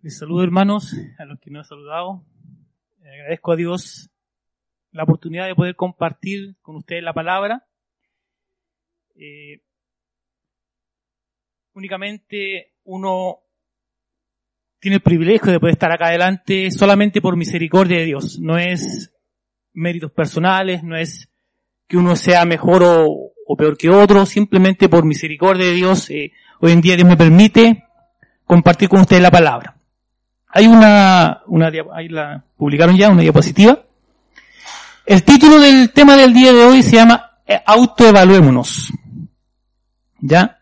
Les saludo hermanos, a los que no he saludado. Agradezco a Dios la oportunidad de poder compartir con ustedes la palabra. Eh, únicamente uno tiene el privilegio de poder estar acá adelante solamente por misericordia de Dios. No es méritos personales, no es que uno sea mejor o, o peor que otro, simplemente por misericordia de Dios. Eh, hoy en día Dios me permite compartir con ustedes la palabra. Hay una, una ahí la publicaron ya, una diapositiva. El título del tema del día de hoy se llama eh, Autoevaluémonos. ¿Ya?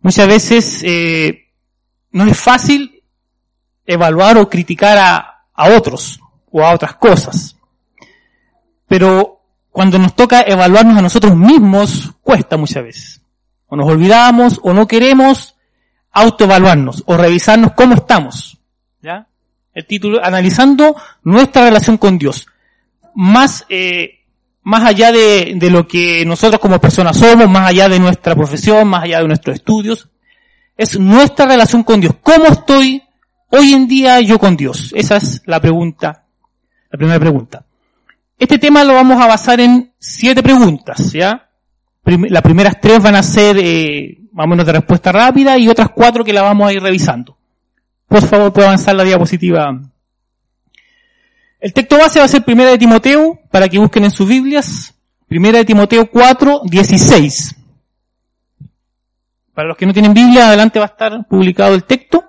Muchas veces eh, no es fácil evaluar o criticar a, a otros o a otras cosas. Pero cuando nos toca evaluarnos a nosotros mismos, cuesta muchas veces. O nos olvidamos o no queremos autoevaluarnos o revisarnos cómo estamos. ¿Ya? El título, analizando nuestra relación con Dios. Más, eh, más allá de, de lo que nosotros como personas somos, más allá de nuestra profesión, más allá de nuestros estudios, es nuestra relación con Dios. ¿Cómo estoy hoy en día yo con Dios? Esa es la pregunta, la primera pregunta. Este tema lo vamos a basar en siete preguntas, ¿ya? las primeras tres van a ser eh, menos de respuesta rápida y otras cuatro que la vamos a ir revisando. Por favor, puede avanzar la diapositiva. El texto base va a ser Primera de Timoteo, para que busquen en sus Biblias. Primera de Timoteo 4, 16. Para los que no tienen Biblia, adelante va a estar publicado el texto.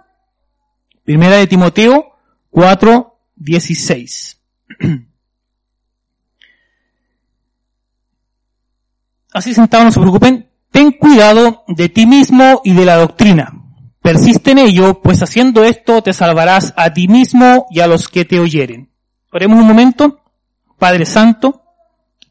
Primera de Timoteo 4, 16. Así sentados, no se preocupen. Ten cuidado de ti mismo y de la doctrina. Persiste en ello, pues haciendo esto te salvarás a ti mismo y a los que te oyeren. Oremos un momento. Padre Santo,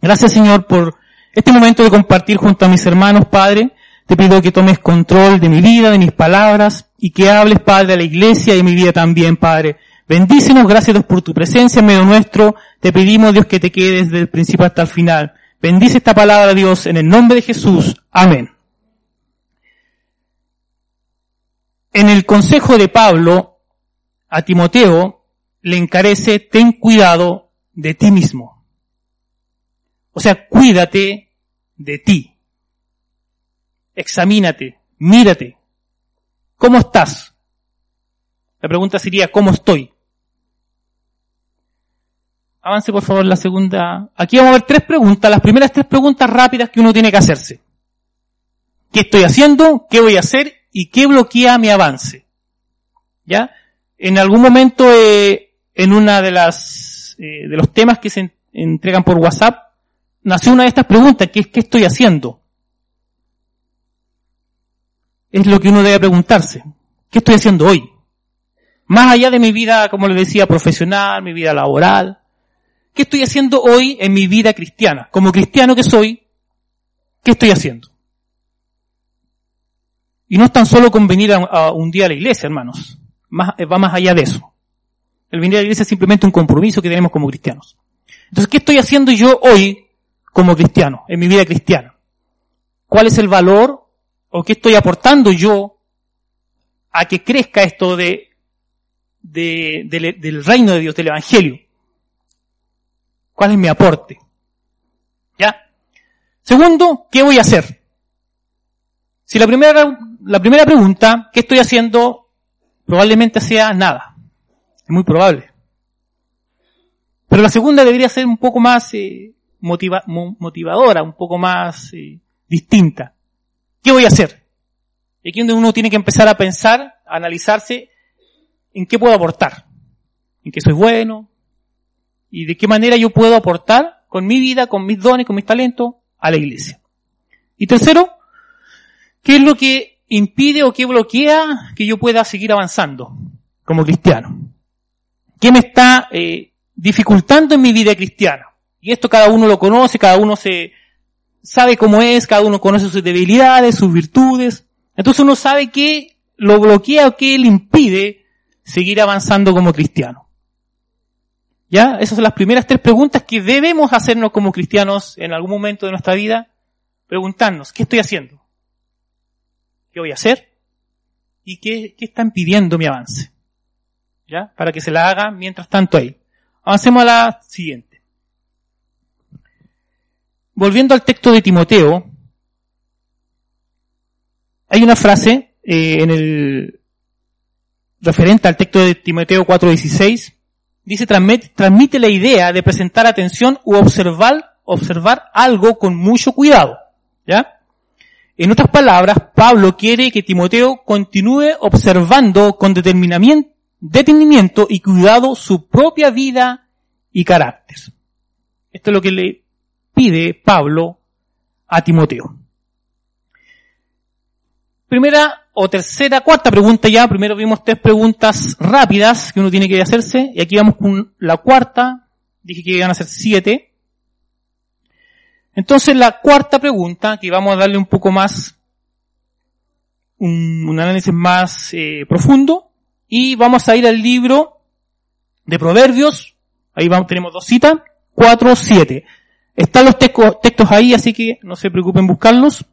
gracias Señor por este momento de compartir junto a mis hermanos, Padre. Te pido que tomes control de mi vida, de mis palabras, y que hables, Padre, a la iglesia y a mi vida también, Padre. Bendícenos, gracias por tu presencia en medio nuestro. Te pedimos, Dios, que te quedes desde el principio hasta el final. Bendice esta palabra, Dios, en el nombre de Jesús. Amén. En el consejo de Pablo a Timoteo le encarece, ten cuidado de ti mismo. O sea, cuídate de ti. Examínate, mírate. ¿Cómo estás? La pregunta sería, ¿cómo estoy? Avance por favor la segunda. Aquí vamos a ver tres preguntas, las primeras tres preguntas rápidas que uno tiene que hacerse. ¿Qué estoy haciendo? ¿Qué voy a hacer? ¿Y qué bloquea mi avance? ¿Ya? En algún momento, eh, en una de las, eh, de los temas que se entregan por WhatsApp, nació una de estas preguntas, que es ¿qué estoy haciendo? Es lo que uno debe preguntarse. ¿Qué estoy haciendo hoy? Más allá de mi vida, como le decía, profesional, mi vida laboral. ¿Qué estoy haciendo hoy en mi vida cristiana? Como cristiano que soy, ¿qué estoy haciendo? Y no es tan solo con venir a, un día a la iglesia, hermanos. Más, va más allá de eso. El venir a la iglesia es simplemente un compromiso que tenemos como cristianos. Entonces, ¿qué estoy haciendo yo hoy como cristiano, en mi vida cristiana? ¿Cuál es el valor o qué estoy aportando yo a que crezca esto de, de, del reino de Dios, del Evangelio? ¿Cuál es mi aporte? ¿Ya? Segundo, ¿qué voy a hacer? Si la primera la primera pregunta, ¿qué estoy haciendo? Probablemente sea nada. Es muy probable. Pero la segunda debería ser un poco más eh, motivadora, un poco más eh, distinta. ¿Qué voy a hacer? Y aquí donde uno tiene que empezar a pensar, a analizarse en qué puedo aportar, en qué soy bueno y de qué manera yo puedo aportar con mi vida, con mis dones, con mis talentos a la iglesia. Y tercero, ¿qué es lo que impide o qué bloquea que yo pueda seguir avanzando como cristiano? ¿Qué me está eh, dificultando en mi vida cristiana? Y esto cada uno lo conoce, cada uno se sabe cómo es, cada uno conoce sus debilidades, sus virtudes. Entonces uno sabe qué lo bloquea o qué le impide seguir avanzando como cristiano. ¿Ya? Esas son las primeras tres preguntas que debemos hacernos como cristianos en algún momento de nuestra vida. Preguntarnos, ¿qué estoy haciendo? ¿Qué voy a hacer? ¿Y qué, están pidiendo mi avance? ¿Ya? Para que se la haga mientras tanto ahí. Avancemos a la siguiente. Volviendo al texto de Timoteo, hay una frase eh, en el referente al texto de Timoteo 4:16, dice transmite, transmite la idea de presentar atención u observar, observar algo con mucho cuidado. ¿Ya? En otras palabras, Pablo quiere que Timoteo continúe observando con detenimiento y cuidado su propia vida y carácter. Esto es lo que le pide Pablo a Timoteo. Primera o tercera, cuarta pregunta ya. Primero vimos tres preguntas rápidas que uno tiene que hacerse. Y aquí vamos con la cuarta. Dije que iban a ser siete. Entonces la cuarta pregunta, que vamos a darle un poco más, un, análisis más eh, profundo. Y vamos a ir al libro de Proverbios. Ahí vamos, tenemos dos citas. Cuatro, siete. Están los textos ahí, así que no se preocupen buscarlos.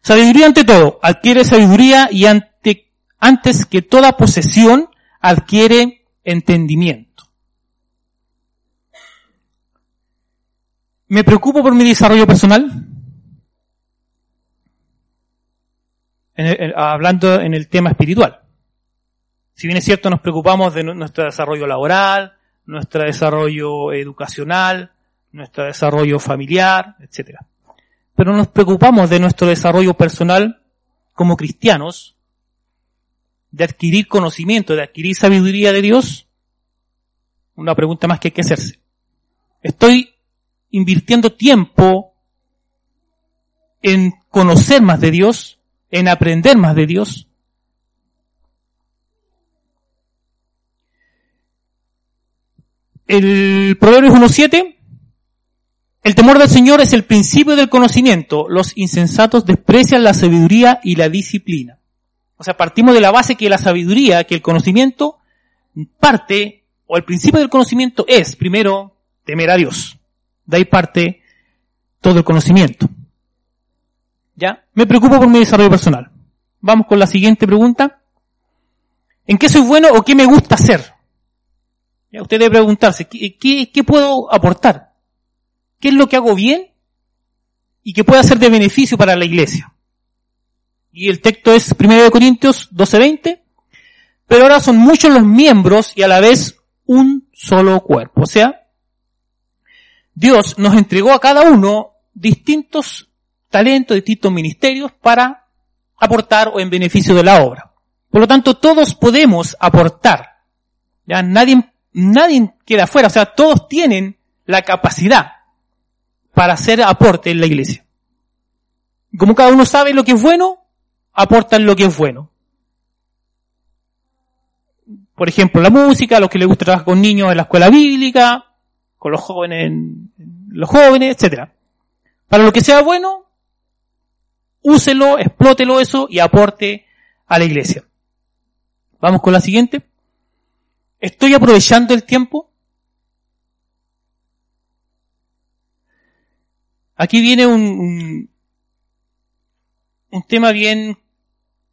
Sabiduría ante todo, adquiere sabiduría y ante, antes que toda posesión adquiere entendimiento. ¿Me preocupo por mi desarrollo personal? hablando en el tema espiritual. Si bien es cierto, nos preocupamos de nuestro desarrollo laboral, nuestro desarrollo educacional, nuestro desarrollo familiar, etcétera pero nos preocupamos de nuestro desarrollo personal como cristianos, de adquirir conocimiento, de adquirir sabiduría de Dios, una pregunta más que hay que hacerse. Estoy invirtiendo tiempo en conocer más de Dios, en aprender más de Dios. El Proverbios 1.7 el temor del Señor es el principio del conocimiento. Los insensatos desprecian la sabiduría y la disciplina. O sea, partimos de la base que la sabiduría, que el conocimiento parte, o el principio del conocimiento es, primero, temer a Dios. De ahí parte todo el conocimiento. ¿Ya? Me preocupo por mi desarrollo personal. Vamos con la siguiente pregunta. ¿En qué soy bueno o qué me gusta hacer? ¿Ya? Usted debe preguntarse, ¿qué, puedo aportar? qué es lo que hago bien y que pueda ser de beneficio para la iglesia. Y el texto es 1 Corintios 12:20, pero ahora son muchos los miembros y a la vez un solo cuerpo. O sea, Dios nos entregó a cada uno distintos talentos, distintos ministerios para aportar o en beneficio de la obra. Por lo tanto, todos podemos aportar. Ya nadie, nadie queda fuera. O sea, todos tienen la capacidad para hacer aporte en la iglesia. Como cada uno sabe lo que es bueno, aportan lo que es bueno. Por ejemplo, la música, a los que les gusta trabajar con niños en la escuela bíblica, con los jóvenes, los jóvenes, etc. Para lo que sea bueno, úselo, explótelo eso y aporte a la iglesia. Vamos con la siguiente. ¿Estoy aprovechando el tiempo? Aquí viene un, un, tema bien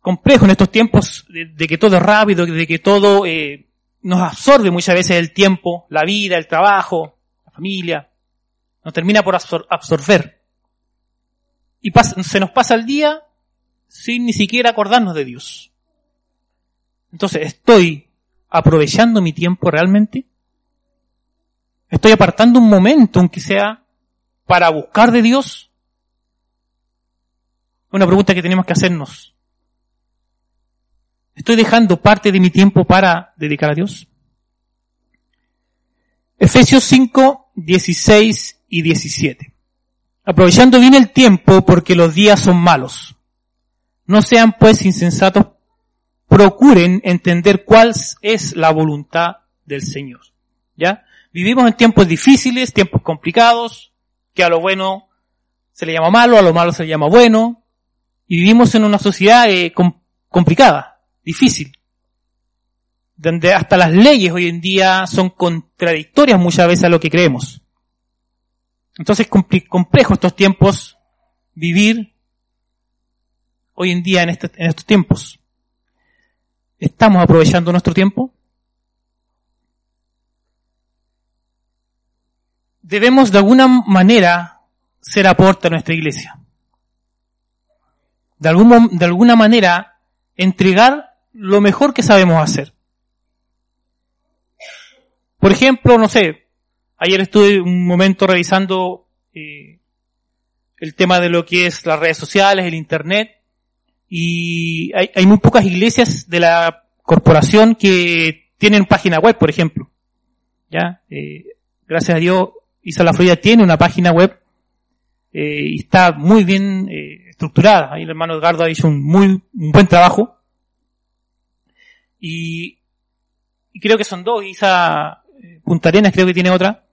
complejo en estos tiempos de, que todo es rápido, de que todo eh, nos absorbe muchas veces el tiempo, la vida, el trabajo, familia, nos termina por absorber. Y se nos pasa el día sin ni siquiera acordarnos de Dios. Entonces, ¿estoy aprovechando mi tiempo realmente? ¿Estoy apartando un momento, aunque sea para buscar de Dios? Una pregunta que tenemos que hacernos. ¿Estoy dejando parte de mi tiempo para dedicar a Dios? Efesios 5, 16 y 17. Aprovechando bien el tiempo porque los días son malos. No sean pues insensatos, procuren entender cuál es la voluntad del Señor. ¿Ya? Vivimos en tiempos difíciles, tiempos complicados, que a lo bueno se le llama malo, a lo malo se le llama bueno, y vivimos en una sociedad eh, complicada, difícil, donde hasta las leyes hoy en día son contradictorias muchas veces a lo que creemos. Entonces es complejo estos tiempos vivir hoy en día en, este, en estos tiempos. ¿Estamos aprovechando nuestro tiempo? Debemos de alguna manera ser aporte a nuestra iglesia. De, algún, de alguna manera entregar lo mejor que sabemos hacer. Por ejemplo, no sé, ayer estuve un momento revisando eh, el tema de lo que es las redes sociales, el Internet, y hay, muy pocas iglesias de la corporación que tienen página web, por ejemplo. ¿Ya? Eh, gracias a Dios, Isa La Florida tiene una página web eh, y está muy bien estructurada. Ahí el hermano Edgardo ha hecho un muy un buen trabajo. Y, y creo que son dos, Isa Punta Arenas creo que tiene otra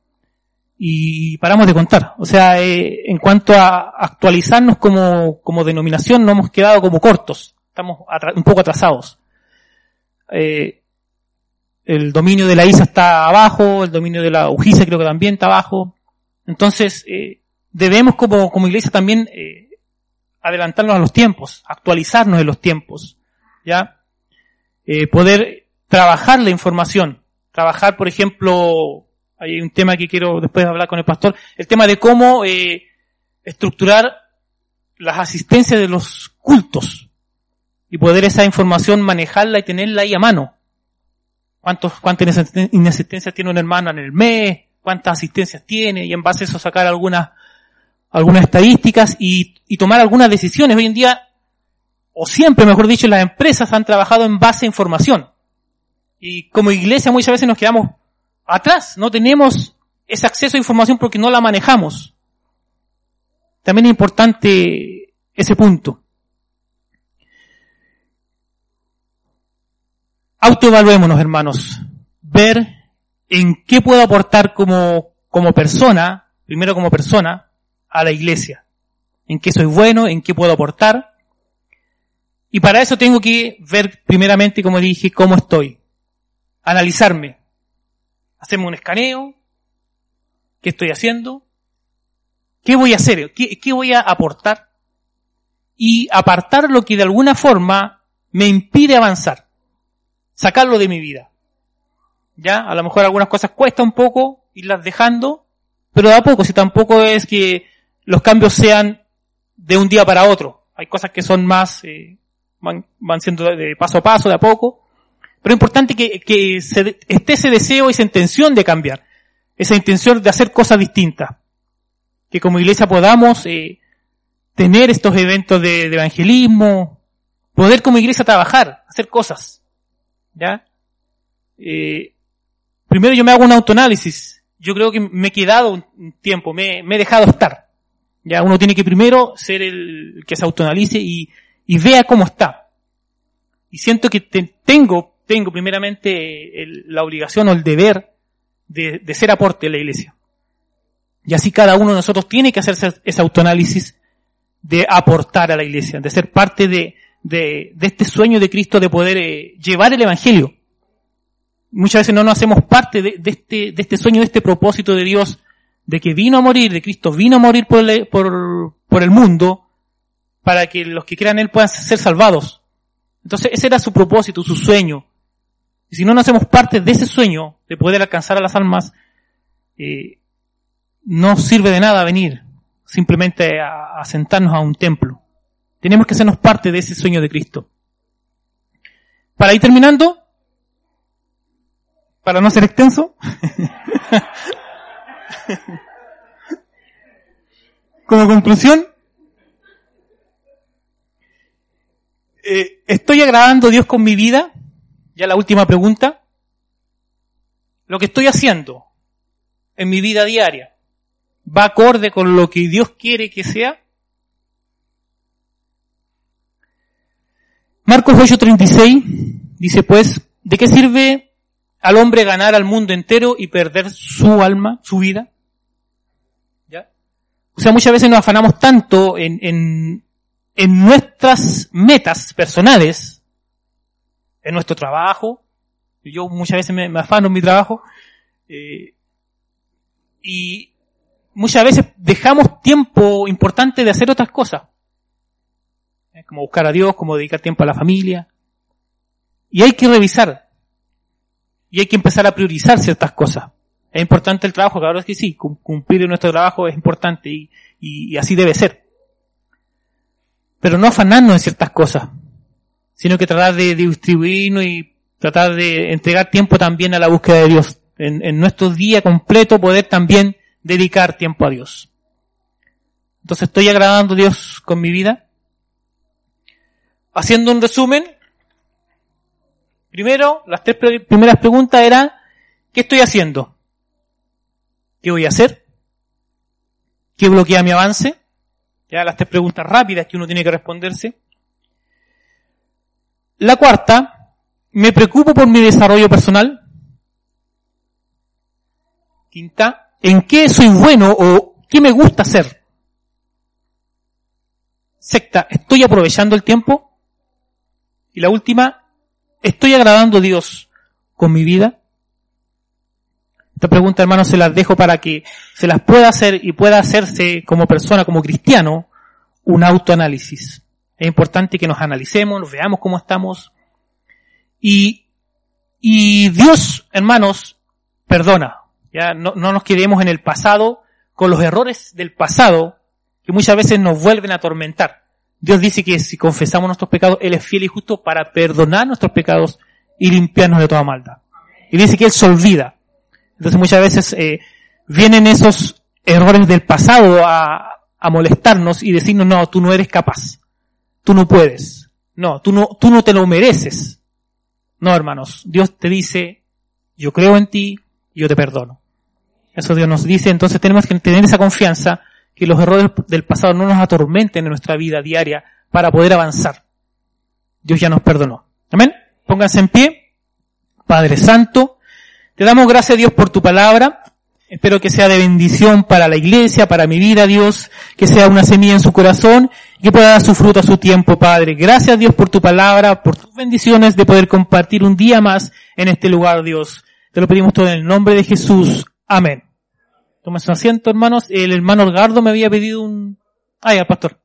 y paramos de contar. O sea, eh, en cuanto a actualizarnos como, como denominación, no hemos quedado como cortos. Estamos un poco atrasados. Eh, el dominio de la ISA está abajo, el dominio de la UGISA creo que también está abajo. Entonces, eh, debemos como, como iglesia también eh, adelantarnos a los tiempos, actualizarnos en los tiempos, ¿ya? Eh, poder trabajar la información, trabajar, por ejemplo, hay un tema que quiero después hablar con el pastor, el tema de cómo eh, estructurar las asistencias de los cultos y poder esa información manejarla y tenerla ahí a mano. ¿Cuántos, cuántas inasistencias tiene un hermano en el mes? ¿Cuántas asistencias tiene? Y en base a eso sacar algunas, algunas estadísticas y, y tomar algunas decisiones. Hoy en día, o siempre, mejor dicho, las empresas han trabajado en base a información. Y como iglesia muchas veces nos quedamos atrás, no tenemos ese acceso a información porque no la manejamos. También es importante ese punto. Autoevaluémonos, hermanos. Ver en qué puedo aportar como, como persona, primero como persona, a la iglesia. En qué soy bueno, en qué puedo aportar. Y para eso tengo que ver primeramente, como dije, cómo estoy. Analizarme. Hacerme un escaneo, qué estoy haciendo, qué voy a hacer, qué, qué voy a aportar y apartar lo que de alguna forma me impide avanzar, sacarlo de mi vida. Ya, a lo mejor algunas cosas cuesta un poco irlas dejando, pero de a poco, si tampoco es que los cambios sean de un día para otro. Hay cosas que son más, eh, van, van siendo de paso a paso, de a poco, pero es importante que, se, esté ese deseo, esa intención de cambiar, esa intención de hacer cosas distintas. Que como iglesia podamos eh, tener estos eventos de, evangelismo, poder como iglesia trabajar, hacer cosas. ¿Ya? Eh, primero yo me hago un autoanálisis. Yo creo que me he quedado un tiempo, me, he dejado estar. Ya uno tiene que primero ser el que se autoanalice y vea cómo está. Y siento que tengo tengo primeramente la obligación o el deber de, ser aporte en la iglesia. Y así cada uno de nosotros tiene que hacerse ese autoanálisis de aportar a la iglesia, de ser parte de, de, este sueño de Cristo de poder eh, llevar el Evangelio. Muchas veces no nos hacemos parte de, este, de este sueño, de este propósito de Dios, de que vino a morir, de Cristo vino a morir por el, por, por el mundo, para que los que crean en Él puedan ser salvados. Entonces ese era su propósito, su sueño. Y si no nos hacemos parte de ese sueño de poder alcanzar a las almas, eh, no sirve de nada venir simplemente a, sentarnos a un templo. Tenemos que hacernos parte de ese sueño de Cristo. Para ir terminando, para no ser extenso, como conclusión, eh, ¿estoy agradando a Dios con mi vida? Ya la última pregunta, lo que estoy haciendo en mi vida diaria va acorde con lo que Dios quiere que sea. Marcos 8:36 dice pues, ¿de qué sirve al hombre ganar al mundo entero y perder su alma, su vida? ¿Ya? O sea, muchas veces nos afanamos tanto en, en, en nuestras metas personales, en nuestro trabajo. Yo muchas veces me, afano en mi trabajo. Eh, y muchas veces dejamos tiempo importante de hacer otras cosas. Como buscar a Dios, como dedicar tiempo a la familia. Y hay que revisar. Y hay que empezar a priorizar ciertas cosas. Es importante el trabajo, claro es que sí, cumplir nuestro trabajo es importante y, y, así debe ser. Pero no afanarnos en ciertas cosas, sino que tratar de, distribuirnos y tratar de entregar tiempo también a la búsqueda de Dios. En, en nuestro día completo poder también dedicar tiempo a Dios. Entonces, ¿estoy agradando a Dios con mi vida? Haciendo un resumen, primero, las tres primeras preguntas eran, ¿qué estoy haciendo? ¿Qué voy a hacer? ¿Qué bloquea mi avance? Ya las tres preguntas rápidas que uno tiene que responderse. La cuarta, ¿me preocupo por mi desarrollo personal? Quinta, ¿en qué soy bueno o qué me gusta hacer? Sexta, ¿estoy aprovechando el tiempo? Y la última, ¿estoy agradando a Dios con mi vida? Esta pregunta, hermanos, se las dejo para que se las pueda hacer y pueda hacerse como persona, como cristiano, un autoanálisis. Es importante que nos analicemos, nos veamos cómo estamos. Y, y Dios, hermanos, perdona. Ya no, no nos quedemos en el pasado con los errores del pasado que muchas veces nos vuelven a atormentar. Dios dice que si confesamos nuestros pecados, Él es fiel y justo para perdonar nuestros pecados y limpiarnos de toda maldad. Y dice que Él se olvida. Entonces muchas veces eh, vienen esos errores del pasado a, a molestarnos y decirnos, no, tú no eres capaz, tú no puedes, no, tú no, tú no te lo mereces. No, hermanos, Dios te dice, yo creo en ti, yo te perdono. Eso Dios nos dice, entonces tenemos que tener esa confianza que los errores del pasado no nos atormenten en nuestra vida diaria para poder avanzar. Dios ya nos perdonó. Amén. Pónganse en pie. Padre Santo, te damos gracias Dios por tu palabra. Espero que sea de bendición para la iglesia, para mi vida, Dios, que sea una semilla en su corazón y que pueda dar su fruto a su tiempo, Padre. Gracias Dios por tu palabra, por tus bendiciones de poder compartir un día más en este lugar, Dios. Te lo pedimos todo en el nombre de Jesús. Amén. Tomen su asiento, hermanos. El hermano Orgardo me había pedido un... Ay, al pastor.